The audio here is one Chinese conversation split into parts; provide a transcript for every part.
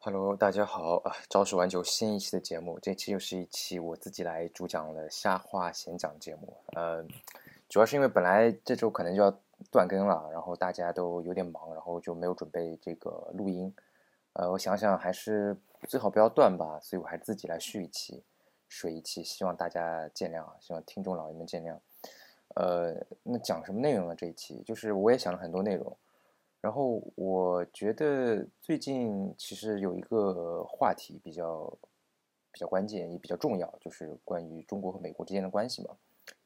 Hello，大家好啊！朝十晚九新一期的节目，这期又是一期我自己来主讲的瞎话闲讲节目。呃，主要是因为本来这周可能就要断更了，然后大家都有点忙，然后就没有准备这个录音。呃，我想想还是最好不要断吧，所以我还自己来续一期，水一期，希望大家见谅啊，希望听众老爷们见谅。呃，那讲什么内容呢？这一期就是我也想了很多内容。然后我觉得最近其实有一个话题比较比较关键，也比较重要，就是关于中国和美国之间的关系嘛。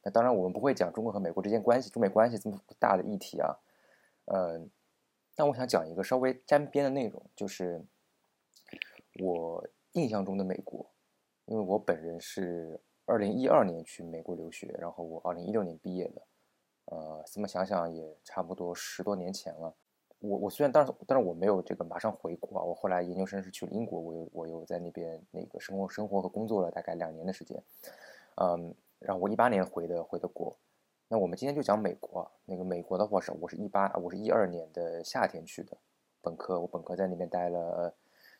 那当然我们不会讲中国和美国之间关系、中美关系这么大的议题啊。嗯，但我想讲一个稍微沾边的内容，就是我印象中的美国，因为我本人是二零一二年去美国留学，然后我二零一六年毕业的，呃，这么想想也差不多十多年前了。我我虽然但是，但是我没有这个马上回国啊。我后来研究生是去了英国，我又我又在那边那个生活生活和工作了大概两年的时间，嗯，然后我一八年回的回的国。那我们今天就讲美国，那个美国的话是我是一八我是一二年的夏天去的本科，我本科在那边待了。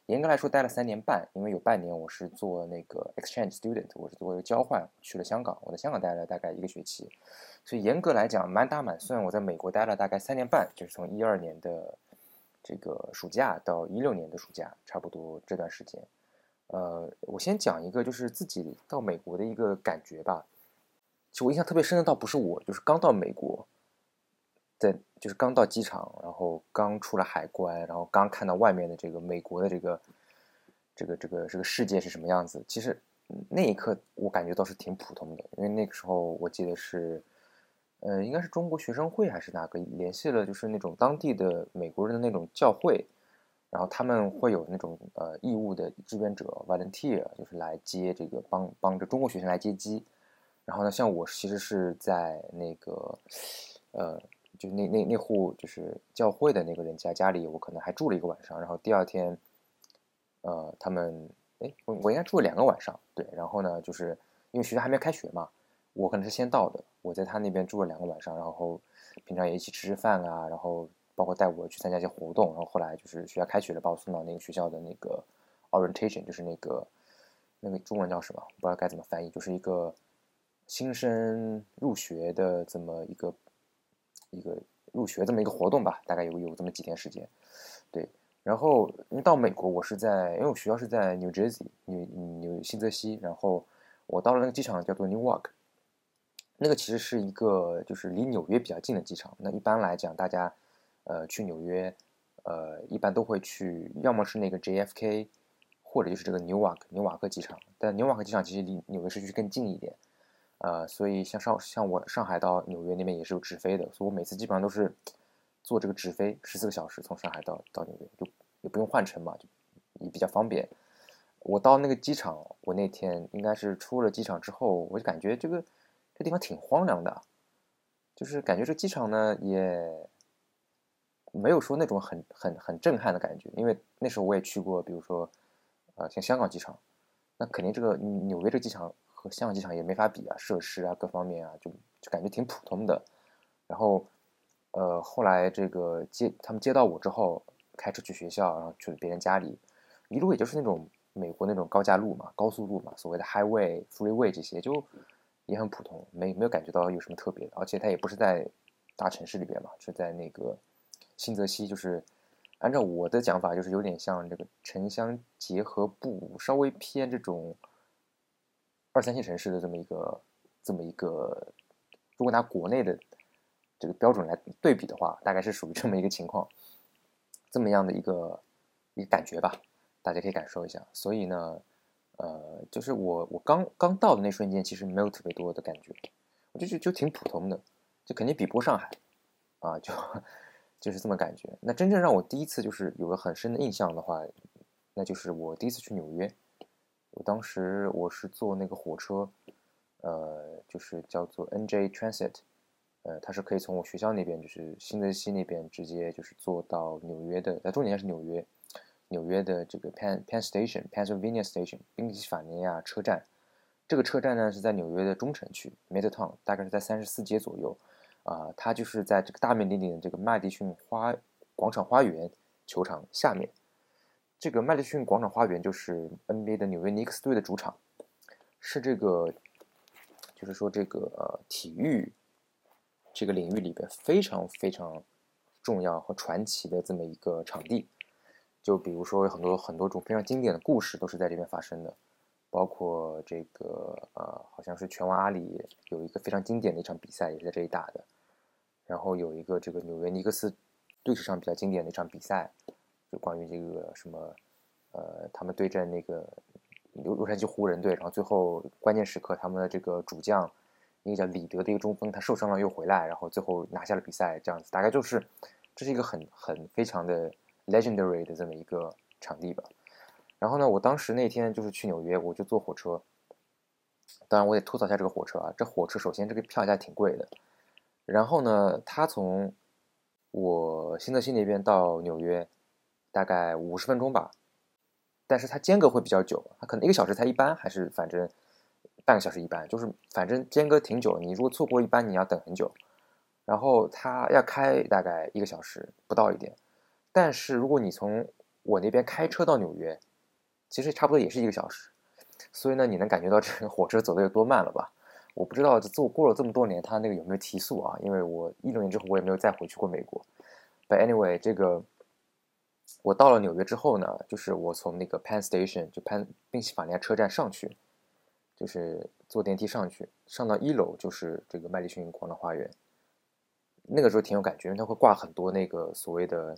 严格来说，待了三年半，因为有半年我是做那个 exchange student，我是做交换去了香港，我在香港待了大概一个学期，所以严格来讲，满打满算，我在美国待了大概三年半，就是从一二年的这个暑假到一六年的暑假，差不多这段时间。呃，我先讲一个，就是自己到美国的一个感觉吧。其实我印象特别深的倒不是我，就是刚到美国。在就是刚到机场，然后刚出了海关，然后刚看到外面的这个美国的这个这个这个这个世界是什么样子。其实那一刻我感觉倒是挺普通的，因为那个时候我记得是，呃，应该是中国学生会还是哪个联系了，就是那种当地的美国人的那种教会，然后他们会有那种呃义务的志愿者 volunteer，就是来接这个帮帮着中国学生来接机。然后呢，像我其实是在那个呃。就那那那户就是教会的那个人家家里，我可能还住了一个晚上。然后第二天，呃，他们哎，我我应该住了两个晚上，对。然后呢，就是因为学校还没开学嘛，我可能是先到的。我在他那边住了两个晚上，然后平常也一起吃吃饭啊，然后包括带我去参加一些活动。然后后来就是学校开学了，把我送到那个学校的那个 orientation，就是那个那个中文叫什么？不知道该怎么翻译，就是一个新生入学的这么一个。一个入学这么一个活动吧，大概有有这么几天时间，对。然后因为到美国，我是在，因为我学校是在 New Jersey，纽纽新泽西。然后我到了那个机场叫做 Newark，那个其实是一个就是离纽约比较近的机场。那一般来讲，大家呃去纽约，呃一般都会去，要么是那个 JFK，或者就是这个 Newark 纽瓦克机场。但纽瓦克机场其实离纽约市区更近一点。呃，所以像上像我上海到纽约那边也是有直飞的，所以我每次基本上都是坐这个直飞十四个小时从上海到到纽约，就也不用换乘嘛，就也比较方便。我到那个机场，我那天应该是出了机场之后，我就感觉这个这地方挺荒凉的，就是感觉这机场呢也没有说那种很很很震撼的感觉，因为那时候我也去过，比如说呃像香港机场，那肯定这个纽约这个机场。和香港机场也没法比啊，设施啊，各方面啊，就就感觉挺普通的。然后，呃，后来这个接他们接到我之后，开车去学校，然后去别人家里，一路也就是那种美国那种高架路嘛，高速路嘛，所谓的 highway、freeway 这些，就也很普通，没没有感觉到有什么特别的。而且它也不是在大城市里边嘛，是在那个新泽西，就是按照我的讲法，就是有点像这个城乡结合部，稍微偏这种。二三线城市的这么一个，这么一个，如果拿国内的这个标准来对比的话，大概是属于这么一个情况，这么样的一个一个感觉吧，大家可以感受一下。所以呢，呃，就是我我刚刚到的那瞬间，其实没有特别多的感觉，我就就就挺普通的，就肯定比不过上海啊，就就是这么感觉。那真正让我第一次就是有了很深的印象的话，那就是我第一次去纽约。我当时我是坐那个火车，呃，就是叫做 NJ Transit，呃，它是可以从我学校那边，就是新泽西那边直接就是坐到纽约的，呃，重点是纽约，纽约的这个 Penn Penn Station，Pennsylvania Station，宾夕法尼亚车站。这个车站呢是在纽约的中城区 Midtown，大概是在三十四街左右，啊，它就是在这个大名鼎鼎的这个麦迪逊花广场花园球场下面。这个麦迪逊广场花园就是 NBA 的纽约尼克斯队的主场，是这个，就是说这个呃体育这个领域里边非常非常重要和传奇的这么一个场地。就比如说很多很多种非常经典的故事都是在这边发生的，包括这个呃，好像是拳王阿里有一个非常经典的一场比赛也是在这里打的，然后有一个这个纽约尼克斯历史上比较经典的一场比赛。就关于这个什么，呃，他们对阵那个洛洛杉矶湖人队，然后最后关键时刻，他们的这个主将，一个叫李德的一个中锋，他受伤了又回来，然后最后拿下了比赛，这样子，大概就是这是一个很很非常的 legendary 的这么一个场地吧。然后呢，我当时那天就是去纽约，我就坐火车，当然我得吐槽一下这个火车啊，这火车首先这个票价挺贵的，然后呢，它从我新泽西那边到纽约。大概五十分钟吧，但是它间隔会比较久，它可能一个小时才一班，还是反正半个小时一班，就是反正间隔挺久。你如果错过一班，你要等很久。然后它要开大概一个小时不到一点，但是如果你从我那边开车到纽约，其实差不多也是一个小时。所以呢，你能感觉到这个火车走的有多慢了吧？我不知道坐过了这么多年，它那个有没有提速啊？因为我一六年之后我也没有再回去过美国。But anyway，这个。我到了纽约之后呢，就是我从那个 Penn Station 就 Penn 宾夕法尼亚车站上去，就是坐电梯上去，上到一楼就是这个麦迪逊广场花园。那个时候挺有感觉，因为它会挂很多那个所谓的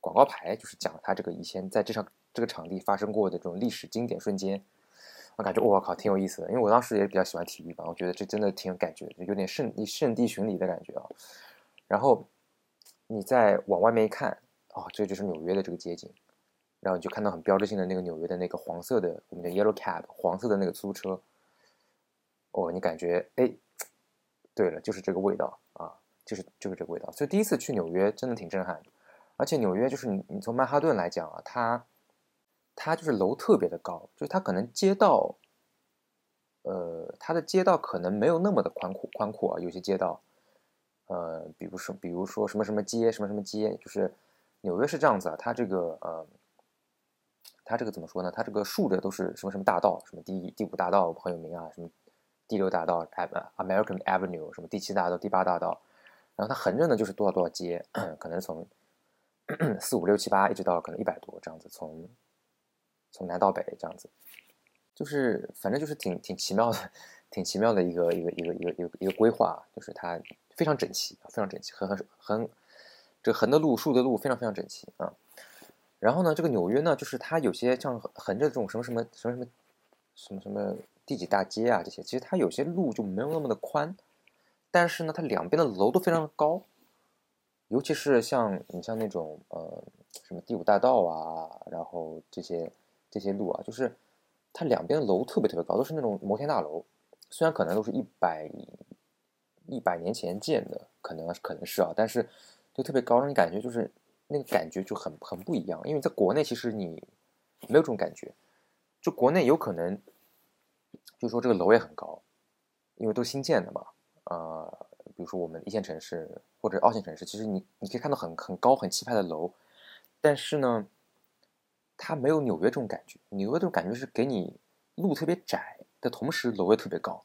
广告牌，就是讲它这个以前在这场这个场地发生过的这种历史经典瞬间。我感觉我靠，挺有意思的，因为我当时也比较喜欢体育吧，我觉得这真的挺有感觉，就有点圣圣地巡礼的感觉啊。然后你再往外面一看。哦，这就是纽约的这个街景，然后你就看到很标志性的那个纽约的那个黄色的，我们的 yellow cab，黄色的那个出租车。哦，你感觉哎，对了，就是这个味道啊，就是就是这个味道。所以第一次去纽约真的挺震撼，而且纽约就是你你从曼哈顿来讲啊，它它就是楼特别的高，就是它可能街道，呃，它的街道可能没有那么的宽阔宽阔啊，有些街道，呃，比如说比如说什么什么街什么什么街，就是。纽约是这样子啊，它这个呃，它这个怎么说呢？它这个竖着都是什么什么大道，什么第一第五大道很有名啊，什么第六大道 American Avenue，什么第七大道、第八大道，然后它横着呢就是多少多少街，可能从 四五六七八一直到可能一百多这样子，从从南到北这样子，就是反正就是挺挺奇妙的，挺奇妙的一个一个一个一个一个一个规划，就是它非常整齐，非常整齐，很很很。这横的路、竖的路非常非常整齐啊。然后呢，这个纽约呢，就是它有些像横着这种什么什么什么什么什么什么第几大街啊这些，其实它有些路就没有那么的宽，但是呢，它两边的楼都非常的高，尤其是像你像那种呃什么第五大道啊，然后这些这些路啊，就是它两边的楼特别特别高，都是那种摩天大楼，虽然可能都是一百一百年前建的，可能可能是啊，但是。就特别高，让你感觉就是那个感觉就很很不一样。因为在国内其实你没有这种感觉，就国内有可能，就说这个楼也很高，因为都新建的嘛。呃，比如说我们一线城市或者二线城市，其实你你可以看到很很高很气派的楼，但是呢，它没有纽约这种感觉。纽约这种感觉是给你路特别窄的同时楼也特别高。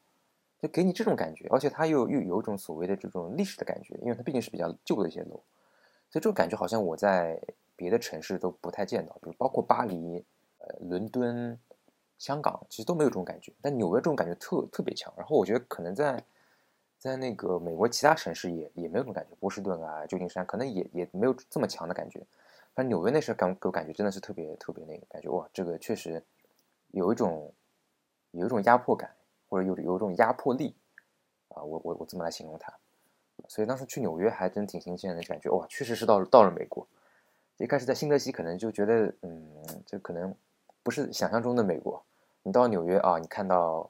就给你这种感觉，而且它又又有一种所谓的这种历史的感觉，因为它毕竟是比较旧的一些楼，所以这种感觉好像我在别的城市都不太见到，比如包括巴黎、呃伦敦、香港，其实都没有这种感觉，但纽约这种感觉特特别强。然后我觉得可能在在那个美国其他城市也也没有这种感觉，波士顿啊、旧金山可能也也没有这么强的感觉。反正纽约那时候感给我感觉真的是特别特别那个感觉，哇，这个确实有一种有一种压迫感。或者有有一种压迫力，啊，我我我这么来形容它，所以当时去纽约还真挺新鲜的感觉，哇，确实是到了到了美国。一开始在新泽西可能就觉得，嗯，这可能不是想象中的美国。你到纽约啊，你看到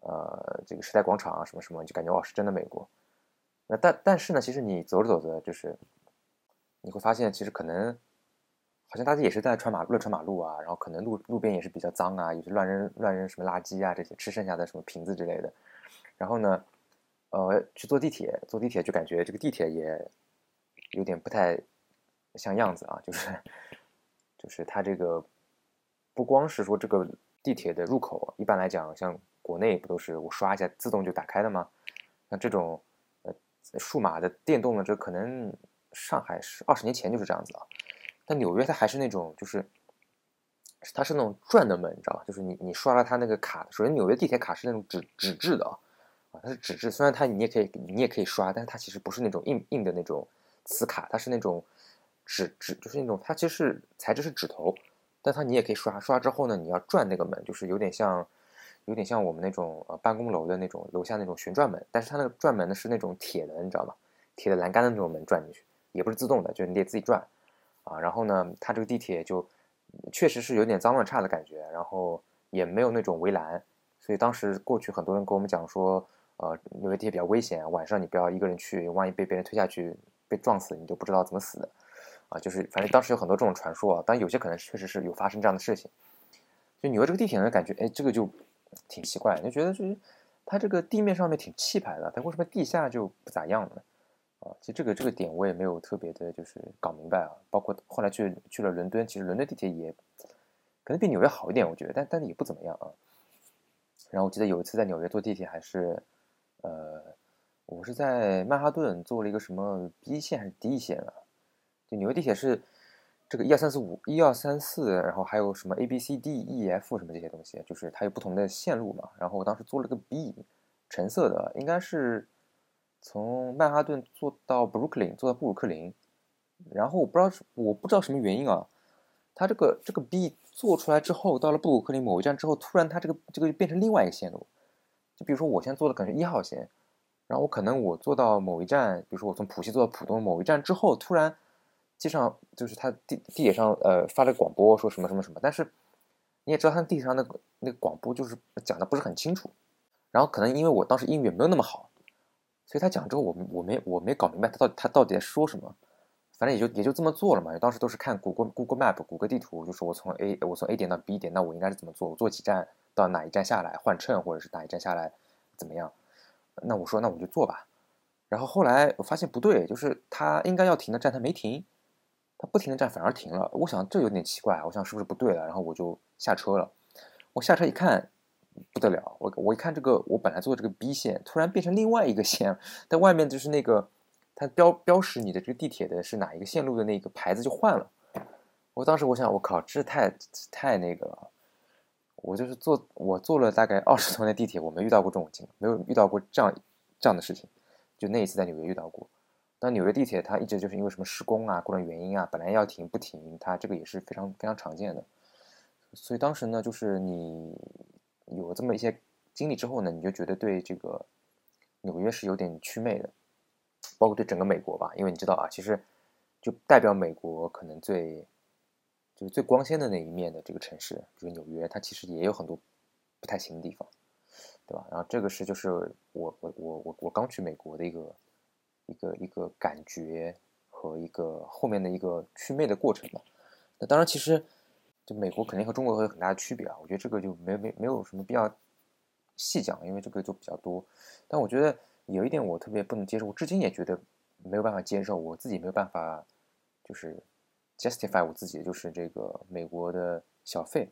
呃这个时代广场啊什么什么，你就感觉哇是真的美国。那但但是呢，其实你走着走着，就是你会发现，其实可能。好像大家也是在穿马乱穿马路啊，然后可能路路边也是比较脏啊，有些乱扔乱扔什么垃圾啊，这些吃剩下的什么瓶子之类的。然后呢，呃，去坐地铁，坐地铁就感觉这个地铁也有点不太像样子啊，就是就是它这个不光是说这个地铁的入口，一般来讲，像国内不都是我刷一下自动就打开的吗？像这种呃数码的电动的，这可能上海是二十年前就是这样子啊，但纽约它还是那种就是它是那种转的门，你知道吧？就是你你刷了它那个卡，首先纽约地铁卡是那种纸纸质的啊，它是纸质，虽然它你也可以你也可以刷，但是它其实不是那种硬硬的那种磁卡，它是那种纸纸就是那种它其实是材质是纸头，但它你也可以刷刷之后呢，你要转那个门，就是有点像有点像我们那种呃办公楼的那种楼下那种旋转门，但是它那个转门呢是那种铁的，你知道吗？铁的栏杆的那种门转进去，也不是自动的，就是你得自己转啊。然后呢，它这个地铁就。确实是有点脏乱差的感觉，然后也没有那种围栏，所以当时过去很多人跟我们讲说，呃，纽约地铁比较危险，晚上你不要一个人去，万一被别人推下去被撞死，你就不知道怎么死的，啊，就是反正当时有很多这种传说，但有些可能确实是有发生这样的事情。就纽约这个地铁呢，感觉哎，这个就挺奇怪，就觉得就是它这个地面上面挺气派的，它为什么地下就不咋样呢？啊其实这个这个点我也没有特别的，就是搞明白啊。包括后来去去了伦敦，其实伦敦地铁也可能比纽约好一点，我觉得，但但也不怎么样啊。然后我记得有一次在纽约坐地铁，还是呃，我是在曼哈顿坐了一个什么 B 线还是 D 线啊？就纽约地铁是这个一二三四五一二三四，然后还有什么 A B C D E F 什么这些东西，就是它有不同的线路嘛。然后我当时坐了个 B，橙色的，应该是。从曼哈顿坐到布鲁克林，坐到布鲁克林，然后我不知道是我不知道什么原因啊，它这个这个 B 做出来之后，到了布鲁克林某一站之后，突然它这个这个就变成另外一个线路，就比如说我现在坐的可能是一号线，然后我可能我坐到某一站，比如说我从浦西坐到浦东某一站之后，突然机上就是他地地铁上呃发了广播说什么什么什么，但是你也知道它地铁上那个那个广播就是讲的不是很清楚，然后可能因为我当时英语没有那么好。所以他讲之后，我我没我没搞明白他到他到底在说什么，反正也就也就这么做了嘛。当时都是看谷歌 Google Map 谷歌地图，就是我从 A 我从 A 点到 B 点，那我应该是怎么做？我坐几站到哪一站下来换乘，或者是哪一站下来怎么样？那我说那我就坐吧。然后后来我发现不对，就是他应该要停的站他没停，他不停的站反而停了。我想这有点奇怪，我想是不是不对了？然后我就下车了。我下车一看。不得了，我我一看这个，我本来坐这个 B 线，突然变成另外一个线，但外面就是那个它标标识你的这个地铁的是哪一个线路的那个牌子就换了。我当时我想，我靠，这太太那个了。我就是坐我坐了大概二十多年地铁，我没遇到过这种情况，没有遇到过这样这样的事情。就那一次在纽约遇到过。但纽约地铁它一直就是因为什么施工啊，各种原因啊，本来要停不停，它这个也是非常非常常见的。所以当时呢，就是你。有这么一些经历之后呢，你就觉得对这个纽约是有点祛魅的，包括对整个美国吧，因为你知道啊，其实就代表美国可能最就是最光鲜的那一面的这个城市，就是纽约，它其实也有很多不太行的地方，对吧？然后这个是就是我我我我我刚去美国的一个一个一个感觉和一个后面的一个祛魅的过程吧。那当然，其实。就美国肯定和中国会有很大的区别啊，我觉得这个就没没没有什么必要细讲，因为这个就比较多。但我觉得有一点我特别不能接受，我至今也觉得没有办法接受，我自己没有办法就是 justify 我自己，就是这个美国的小费。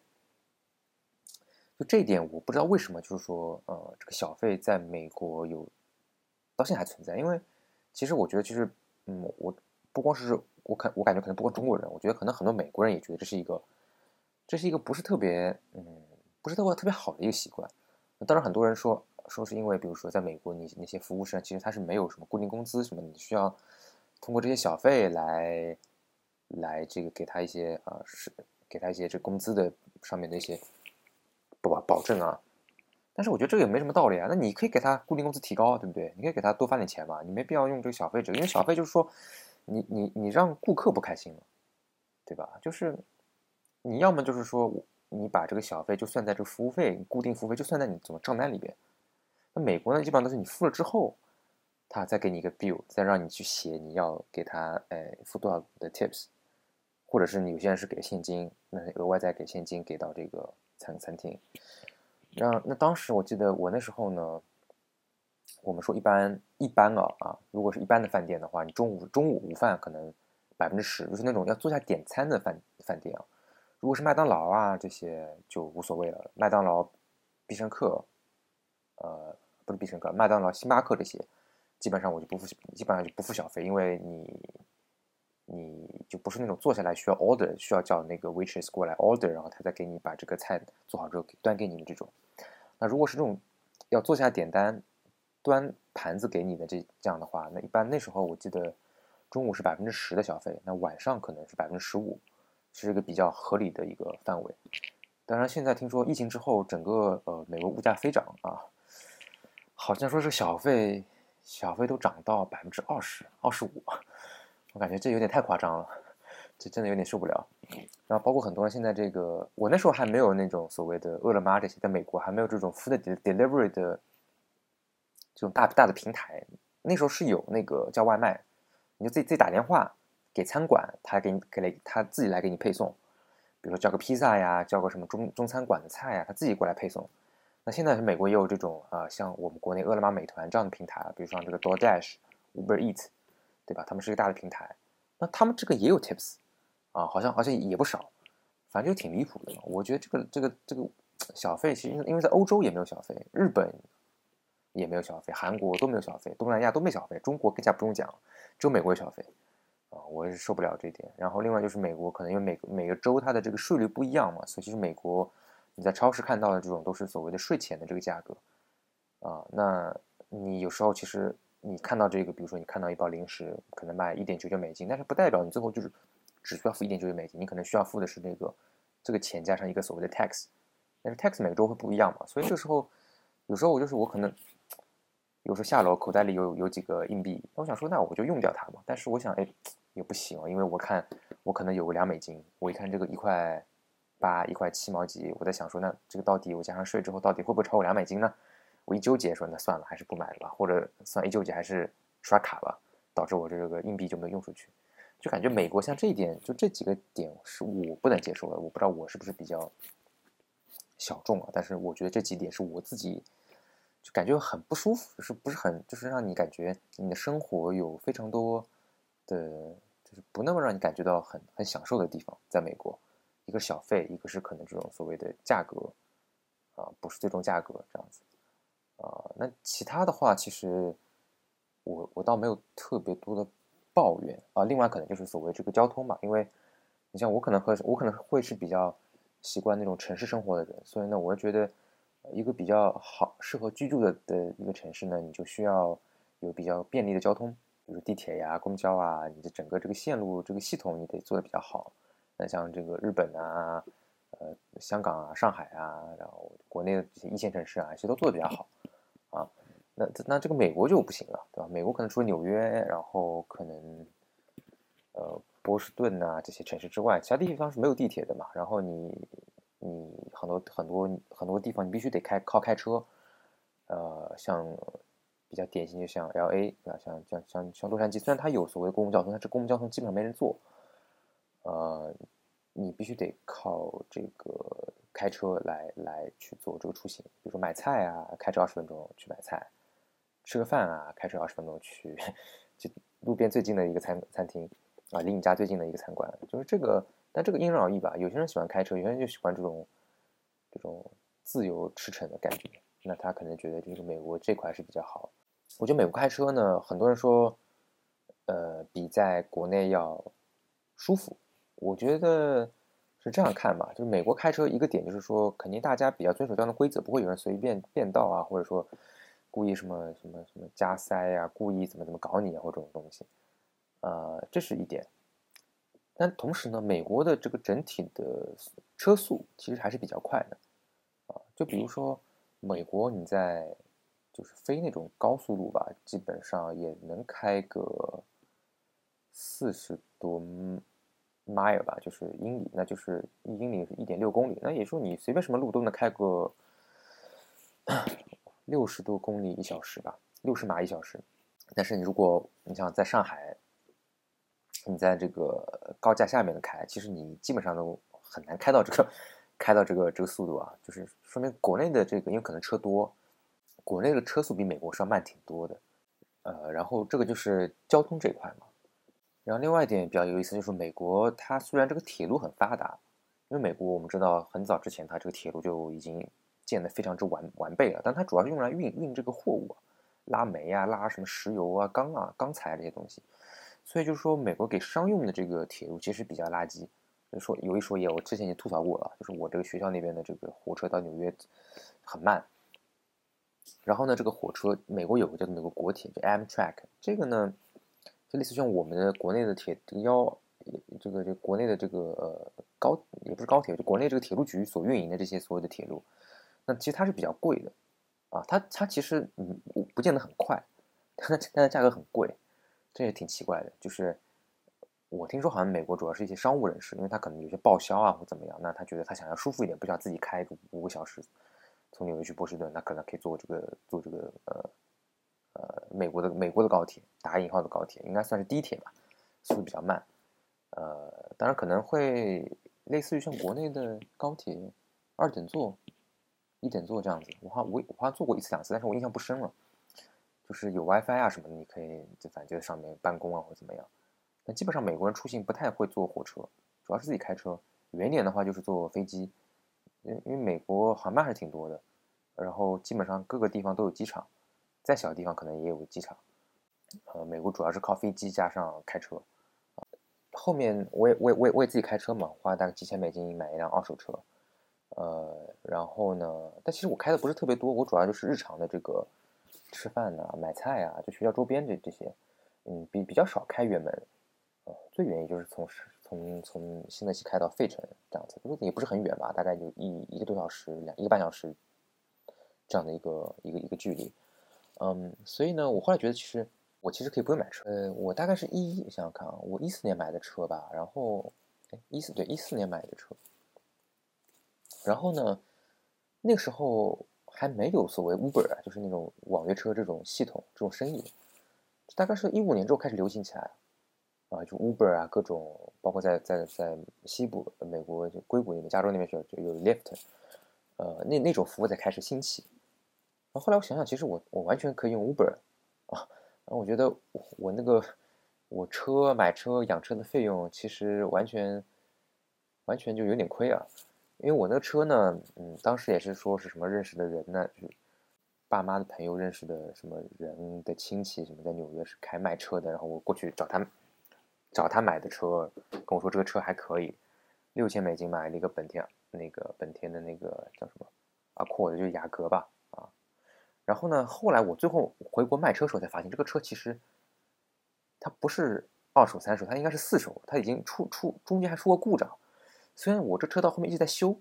就这一点，我不知道为什么，就是说，呃，这个小费在美国有到现在还存在，因为其实我觉得，其实，嗯，我不光是我看，我感觉可能不光中国人，我觉得可能很多美国人也觉得这是一个。这是一个不是特别，嗯，不是特别特别好的一个习惯。当然，很多人说说是因为，比如说在美国，你那些服务生其实他是没有什么固定工资什么，你需要通过这些小费来来这个给他一些啊，是给他一些这工资的上面的一些保保证啊。但是我觉得这个也没什么道理啊。那你可以给他固定工资提高，对不对？你可以给他多发点钱嘛，你没必要用这个小费这个，因为小费就是说你你你让顾客不开心了，对吧？就是。你要么就是说，你把这个小费就算在这个服务费，固定服务费就算在你总账单里边。那美国呢，基本上都是你付了之后，他再给你一个 bill，再让你去写你要给他，哎，付多少的 tips，或者是你有些人是给现金，那额外再给现金给到这个餐餐厅。让那当时我记得我那时候呢，我们说一般一般啊啊，如果是一般的饭店的话，你中午中午午饭可能百分之十，就是那种要坐下点餐的饭饭店啊。如果是麦当劳啊这些就无所谓了，麦当劳、必胜客，呃，不是必胜客，麦当劳、星巴克这些，基本上我就不付，基本上就不付小费，因为你，你就不是那种坐下来需要 order，需要叫那个 waitress 过来 order，然后他再给你把这个菜做好之后端给你的这种。那如果是这种要坐下点单、端盘子给你的这这样的话，那一般那时候我记得中午是百分之十的小费，那晚上可能是百分之十五。是一个比较合理的一个范围，当然现在听说疫情之后，整个呃美国物价飞涨啊，好像说是小费小费都涨到百分之二十二十五，我感觉这有点太夸张了，这真的有点受不了。然后包括很多人现在这个，我那时候还没有那种所谓的饿了么这些，在美国还没有这种 food delivery 的这种大大的平台，那时候是有那个叫外卖，你就自己自己打电话。给餐馆，他给你给了，他自己来给你配送，比如说叫个披萨呀，叫个什么中中餐馆的菜呀，他自己过来配送。那现在是美国也有这种啊，像我们国内饿了么、美团这样的平台，比如说这个 DoorDash、Uber Eat，对吧？他们是一个大的平台，那他们这个也有 Tips 啊，好像好像也不少，反正就挺离谱的。我觉得这个这个这个小费，其实因为在欧洲也没有小费，日本也没有小费，韩国都没有小费，东南亚都没小费，中国更加不用讲，只有美国有小费。啊，我也是受不了这点。然后另外就是美国，可能因为每每个州它的这个税率不一样嘛，所以其实美国你在超市看到的这种都是所谓的税前的这个价格。啊，那你有时候其实你看到这个，比如说你看到一包零食可能卖一点九九美金，但是不代表你最后就是只需要付一点九九美金，你可能需要付的是那个这个钱加上一个所谓的 tax，但是 tax 每个州会不一样嘛，所以这时候有时候我就是我可能有时候下楼口袋里有有几个硬币，我想说那我就用掉它嘛，但是我想哎。也不行，因为我看我可能有个两美金，我一看这个一块八、一块七毛几，我在想说，那这个到底我加上税之后，到底会不会超过两美金呢？我一纠结说，那算了，还是不买了吧，或者算一纠结还是刷卡吧，导致我这个硬币就没有用出去，就感觉美国像这一点，就这几个点是我不能接受的，我不知道我是不是比较小众啊，但是我觉得这几点是我自己就感觉很不舒服，是不是很就是让你感觉你的生活有非常多的。就不那么让你感觉到很很享受的地方，在美国，一个小费，一个是可能这种所谓的价格，啊，不是最终价格这样子，啊，那其他的话，其实我我倒没有特别多的抱怨啊。另外，可能就是所谓这个交通吧，因为你像我可能和我可能会是比较习惯那种城市生活的人，所以呢，我觉得一个比较好适合居住的的一个城市呢，你就需要有比较便利的交通。比如地铁呀、公交啊，你的整个这个线路这个系统你得做的比较好。那像这个日本啊、呃香港啊、上海啊，然后国内的这些一线城市啊，其实都做的比较好啊。那那这个美国就不行了，对吧？美国可能除了纽约，然后可能呃波士顿啊这些城市之外，其他地方是没有地铁的嘛。然后你你很多很多很多地方你必须得开靠开车，呃像。比较典型就像 L A 对吧？像像像像洛杉矶，虽然它有所谓公共交通，但是公共交通基本上没人坐。呃，你必须得靠这个开车来来去做这个出行，比如说买菜啊，开车二十分钟去买菜；吃个饭啊，开车二十分钟去就路边最近的一个餐餐厅啊，离你家最近的一个餐馆。就是这个，但这个因人而异吧。有些人喜欢开车，有些人就喜欢这种这种自由驰骋的感觉。那他可能觉得就是美国这块是比较好。我觉得美国开车呢，很多人说，呃，比在国内要舒服。我觉得是这样看吧，就是美国开车一个点就是说，肯定大家比较遵守交通规则，不会有人随便变道啊，或者说故意什么什么什么加塞呀，故意怎么怎么搞你啊，或这种东西。呃，这是一点。但同时呢，美国的这个整体的车速其实还是比较快的啊。就比如说美国，你在就是非那种高速路吧，基本上也能开个四十多 mile 吧，就是英里，那就是一英里是一点六公里。那也说你随便什么路都能开个 六十多公里一小时吧，六十码一小时。但是你如果你想在上海，你在这个高架下面的开，其实你基本上都很难开到这个开到这个这个速度啊，就是说明国内的这个因为可能车多。国内的车速比美国是要慢挺多的，呃，然后这个就是交通这一块嘛。然后另外一点比较有意思，就是美国它虽然这个铁路很发达，因为美国我们知道很早之前它这个铁路就已经建得非常之完完备了，但它主要是用来运运这个货物，拉煤啊、拉什么石油啊、钢啊、钢材这些东西，所以就是说美国给商用的这个铁路其实比较垃圾。说有一说一，我之前已经吐槽过了，就是我这个学校那边的这个火车到纽约很慢。然后呢，这个火车美国有个叫做美国国铁，就 Amtrak，这个呢就类似像我们的国内的铁这个幺这个这国内的这个呃高也不是高铁，就国内这个铁路局所运营的这些所有的铁路，那其实它是比较贵的啊，它它其实嗯不见得很快，但它但它价格很贵，这也挺奇怪的，就是。我听说好像美国主要是一些商务人士，因为他可能有些报销啊或怎么样，那他觉得他想要舒服一点，不需要自己开个五个小时从纽约去波士顿，那可能可以坐这个坐这个呃呃美国的美国的高铁，打引号的高铁，应该算是地铁吧，速度比较慢，呃，当然可能会类似于像国内的高铁二等座、一等座这样子，我好我我好像坐过一次两次，但是我印象不深了，就是有 WiFi 啊什么的，你可以就反正就在上面办公啊或怎么样。那基本上美国人出行不太会坐火车，主要是自己开车。远点的话就是坐飞机，因因为美国航班还是挺多的，然后基本上各个地方都有机场，再小的地方可能也有机场。呃，美国主要是靠飞机加上开车。后面我也我也我也我也自己开车嘛，花大概几千美金买一辆二手车。呃，然后呢，但其实我开的不是特别多，我主要就是日常的这个吃饭呐、买菜啊，就学校周边这这些，嗯，比比较少开远门。最远也就是从从从新泽西开到费城这样子，也不是很远吧，大概有一一个多小时两一个半小时这样的一个一个一个距离。嗯，所以呢，我后来觉得其实我其实可以不用买车。呃，我大概是一想想看啊，我一四年买的车吧，然后一四对一四年买的车，然后呢那个时候还没有所谓 Uber 啊，就是那种网约车这种系统这种生意，大概是一五年之后开始流行起来。啊，就 Uber 啊，各种，包括在在在西部美国就硅谷那边、加州那边就就有 Lyft，呃，那那种服务在开始兴起。然后后来我想想，其实我我完全可以用 Uber 啊，然后我觉得我那个我车买车养车的费用其实完全完全就有点亏啊，因为我那个车呢，嗯，当时也是说是什么认识的人呢，就是爸妈的朋友认识的什么人的亲戚什么在纽约是开卖车的，然后我过去找他们。找他买的车，跟我说这个车还可以，六千美金买了一个本田，那个本田的那个叫什么啊？阔的就是雅阁吧啊。然后呢，后来我最后回国卖车的时候才发现，这个车其实它不是二手三手，它应该是四手，它已经出出中间还出过故障。虽然我这车到后面一直在修，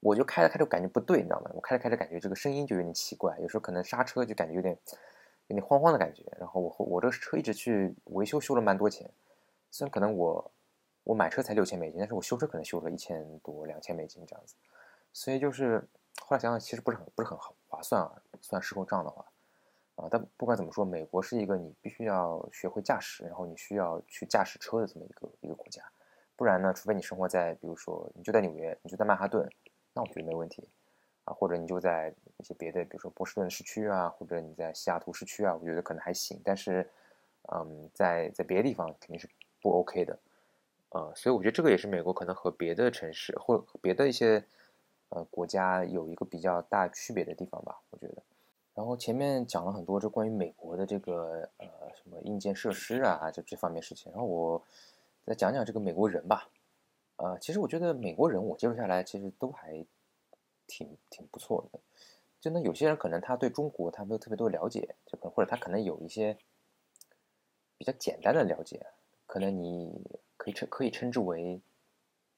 我就开着开着感觉不对，你知道吗？我开着开着感觉这个声音就有点奇怪，有时候可能刹车就感觉有点。有点慌慌的感觉，然后我我这个车一直去维修，修了蛮多钱。虽然可能我我买车才六千美金，但是我修车可能修了一千多、两千美金这样子。所以就是后来想想，其实不是很不是很好划算啊，算事后账的话啊。但不管怎么说，美国是一个你必须要学会驾驶，然后你需要去驾驶车的这么一个一个国家。不然呢，除非你生活在比如说你就在纽约，你就在曼哈顿，那我觉得没问题。啊，或者你就在一些别的，比如说波士顿市区啊，或者你在西雅图市区啊，我觉得可能还行。但是，嗯，在在别的地方肯定是不 OK 的，呃，所以我觉得这个也是美国可能和别的城市或别的一些呃国家有一个比较大区别的地方吧，我觉得。然后前面讲了很多这关于美国的这个呃什么硬件设施啊，就这方面事情。然后我再讲讲这个美国人吧，呃，其实我觉得美国人我接触下来其实都还。挺挺不错的，就那有些人可能他对中国他没有特别多了解，就可能或者他可能有一些比较简单的了解，可能你可以称可以称之为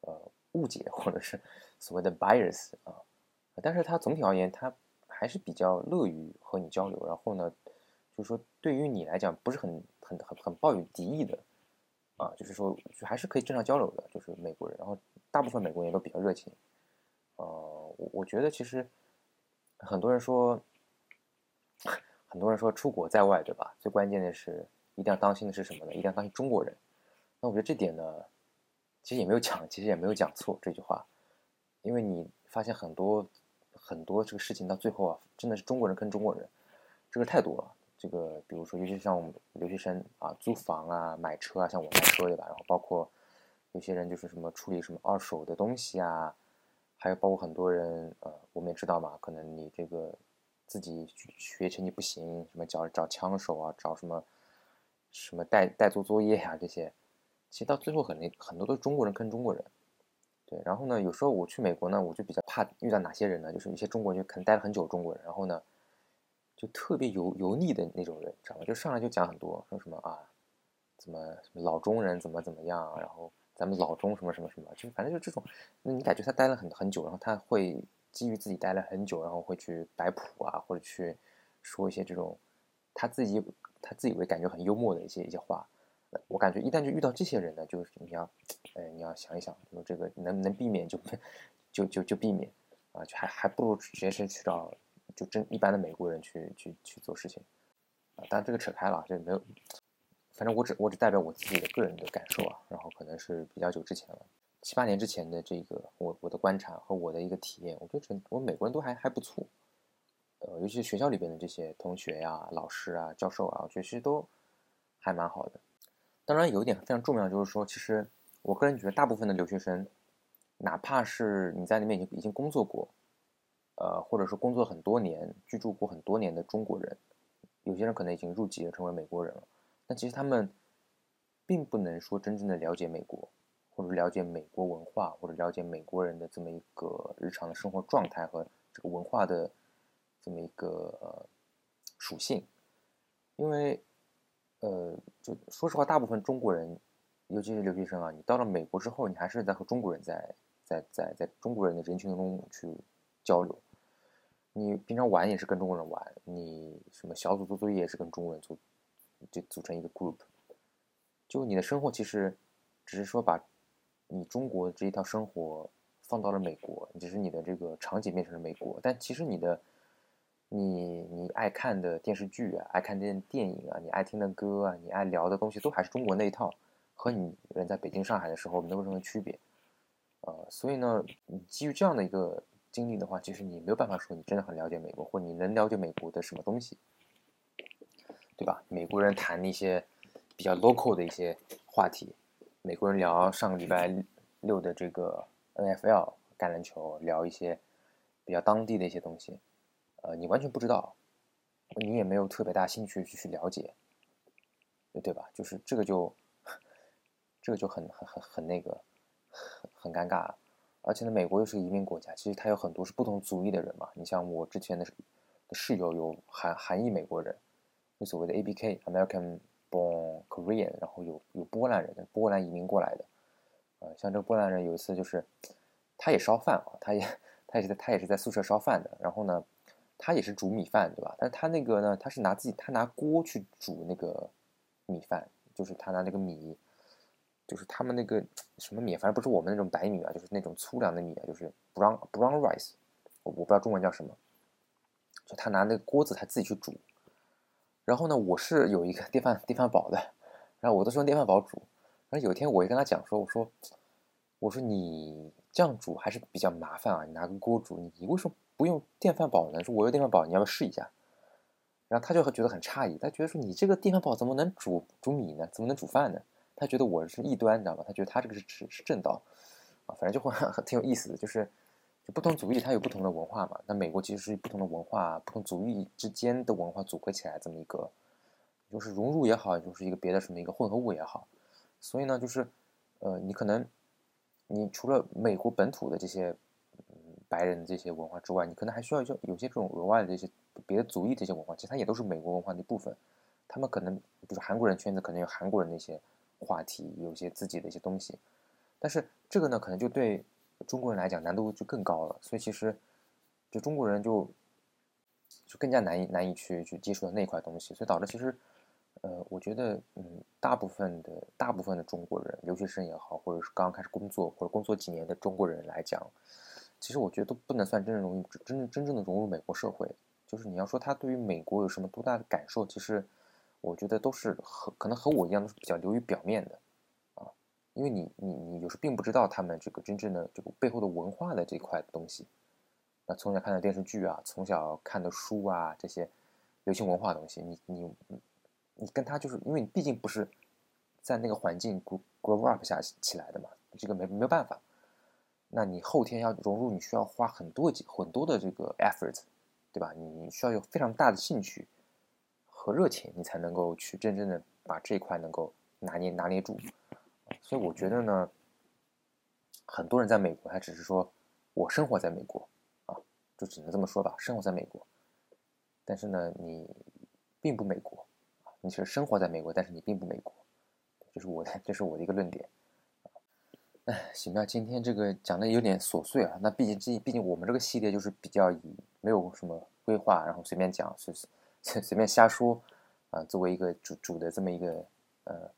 呃误解或者是 所谓的 bias 啊，但是他总体而言他还是比较乐于和你交流，然后呢，就是说对于你来讲不是很很很很抱有敌意的啊，就是说还是可以正常交流的，就是美国人，然后大部分美国人都比较热情。呃，我我觉得其实很多人说，很多人说出国在外，对吧？最关键的是一定要当心的是什么呢？一定要当心中国人。那我觉得这点呢，其实也没有讲，其实也没有讲错这句话，因为你发现很多很多这个事情到最后啊，真的是中国人跟中国人，这个太多了。这个比如说，尤其像我们留学生啊，租房啊、买车啊，像我买车对吧？然后包括有些人就是什么处理什么二手的东西啊，还有包括很多人，呃，知道嘛，可能你这个自己学成绩不行，什么找找枪手啊，找什么什么代代做作业啊这些，其实到最后很很多都是中国人坑中国人。对，然后呢，有时候我去美国呢，我就比较怕遇到哪些人呢？就是一些中国人就可能待了很久中国人，然后呢，就特别油油腻的那种人，知道吗？就上来就讲很多，说什么啊，怎么什么老中人怎么怎么样，然后咱们老中什么什么什么，就反正就这种，那你感觉他待了很很久，然后他会基于自己待了很久，然后会去摆谱啊，或者去说一些这种他自己他自以为感觉很幽默的一些一些话。我感觉一旦就遇到这些人呢，就是你要，哎，你要想一想，说这个能不能避免就就就就避免啊，就还还不如直接是去找就真一般的美国人去去去做事情啊。当然这个扯开了，这没有，反正我只我只代表我自己的个人的感受啊。然后可能是比较久之前了，七八年之前的这个我我的观察和我的一个体验，我觉得整我美国人都还还不错，呃，尤其是学校里边的这些同学呀、老师啊、教授啊，我觉得其实都还蛮好的。当然，有一点非常重要，就是说，其实我个人觉得，大部分的留学生，哪怕是你在那边已经已经工作过，呃，或者说工作很多年、居住过很多年的中国人，有些人可能已经入籍，成为美国人了，但其实他们并不能说真正的了解美国，或者了解美国文化，或者了解美国人的这么一个日常的生活状态和这个文化的这么一个属性，因为。呃，就说实话，大部分中国人，尤其是留学生啊，你到了美国之后，你还是在和中国人在在在在中国人的人群中去交流。你平常玩也是跟中国人玩，你什么小组做作业也是跟中国人组，就组成一个 group。就你的生活其实只是说把你中国这一套生活放到了美国，只是你的这个场景变成了美国，但其实你的。你你爱看的电视剧啊，爱看电电影啊，你爱听的歌啊，你爱聊的东西都还是中国那一套，和你人在北京、上海的时候没有任何区别，呃，所以呢，基于这样的一个经历的话，其实你没有办法说你真的很了解美国，或你能了解美国的什么东西，对吧？美国人谈一些比较 local 的一些话题，美国人聊上个礼拜六的这个 NFL 橄榄球，聊一些比较当地的一些东西。呃，你完全不知道，你也没有特别大兴趣去去了解，对吧？就是这个就，这个就很很很很那个，很很尴尬。而且呢，美国又是个移民国家，其实它有很多是不同族裔的人嘛。你像我之前的室友有韩韩裔美国人，就所谓的 ABK（American Born Korean），然后有有波兰人，波兰移民过来的。呃，像这个波兰人有一次就是，他也烧饭啊，他也他也是他也是在宿舍烧饭的，然后呢。他也是煮米饭，对吧？但他那个呢，他是拿自己，他拿锅去煮那个米饭，就是他拿那个米，就是他们那个什么米，反正不是我们那种白米啊，就是那种粗粮的米啊，就是 brown brown rice，我我不知道中文叫什么，就他拿那个锅子他自己去煮。然后呢，我是有一个电饭电饭煲的，然后我都是用电饭煲煮。然后有一天我就跟他讲说，我说我说你这样煮还是比较麻烦啊，你拿个锅煮，你为什么？不用电饭煲呢？说我有电饭煲，你要不要试一下？然后他就觉得很诧异，他觉得说你这个电饭煲怎么能煮煮米呢？怎么能煮饭呢？他觉得我是异端，你知道吗？他觉得他这个是是是正道啊，反正就会 很挺有意思的，就是不同族裔它有不同的文化嘛。那美国其实是不同的文化，不同族裔之间的文化组合起来这么一个，就是融入也好，就是一个别的什么一个混合物也好。所以呢，就是呃，你可能你除了美国本土的这些。白人的这些文化之外，你可能还需要就有些这种额外的这些别的族裔这些文化，其实它也都是美国文化的一部分。他们可能比如韩国人圈子可能有韩国人的一些话题，有些自己的一些东西。但是这个呢，可能就对中国人来讲难度就更高了。所以其实就中国人就就更加难以难以去去接触到那块东西，所以导致其实呃，我觉得嗯，大部分的大部分的中国人留学生也好，或者是刚刚开始工作或者工作几年的中国人来讲。其实我觉得都不能算真正融入真正真正的融入美国社会。就是你要说他对于美国有什么多大的感受，其实我觉得都是和可能和我一样都是比较流于表面的。因为你你你有时并不知道他们这个真正的这个背后的文化的这块东西。那从小看的电视剧啊，从小看的书啊，这些流行文化的东西，你你你跟他就是因为你毕竟不是在那个环境 grow grow up 下起来的嘛，这个没没有办法。那你后天要融入，你需要花很多很多的这个 effort，对吧？你需要有非常大的兴趣和热情，你才能够去真正的把这一块能够拿捏拿捏住。所以我觉得呢，很多人在美国，他只是说我生活在美国啊，就只能这么说吧，生活在美国。但是呢，你并不美国，你是生活在美国，但是你并不美国，这是我的，这是我的一个论点。哎，行吧，今天这个讲的有点琐碎啊。那毕竟这毕竟我们这个系列就是比较以没有什么规划，然后随便讲，随随随便瞎说啊，作为一个主主的这么一个呃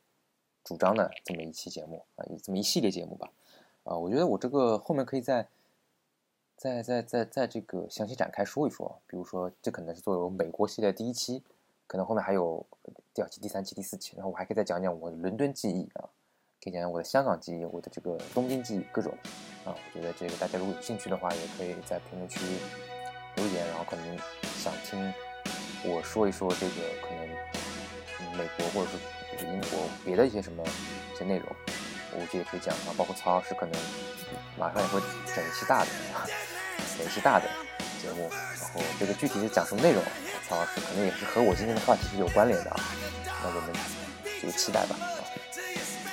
主张的这么一期节目啊，这么一系列节目吧。啊，我觉得我这个后面可以再再再再再这个详细展开说一说。比如说，这可能是作为美国系列第一期，可能后面还有第二期、第三期、第四期，然后我还可以再讲讲我的伦敦记忆啊。可以讲讲我的香港记忆，我的这个东京记忆，各种啊，我觉得这个大家如果有兴趣的话，也可以在评论区留言，然后可能想听我说一说这个可能美国或者是英国别的一些什么一些内容，我觉得也可以讲啊，包括曹老师可能马上也会整一期大的，整一期大的节目，然后这个具体是讲什么内容，曹老师可能也是和我今天的话题是有关联的啊，那我们就期待吧。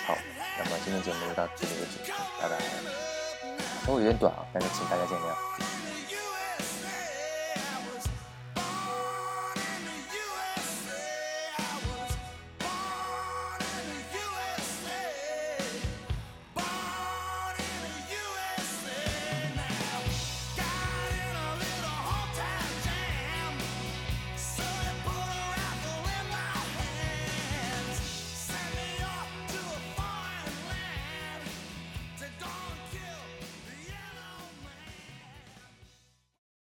好那么今天节目就到这里为止，拜拜。稍微有点短啊，但是请大家见谅。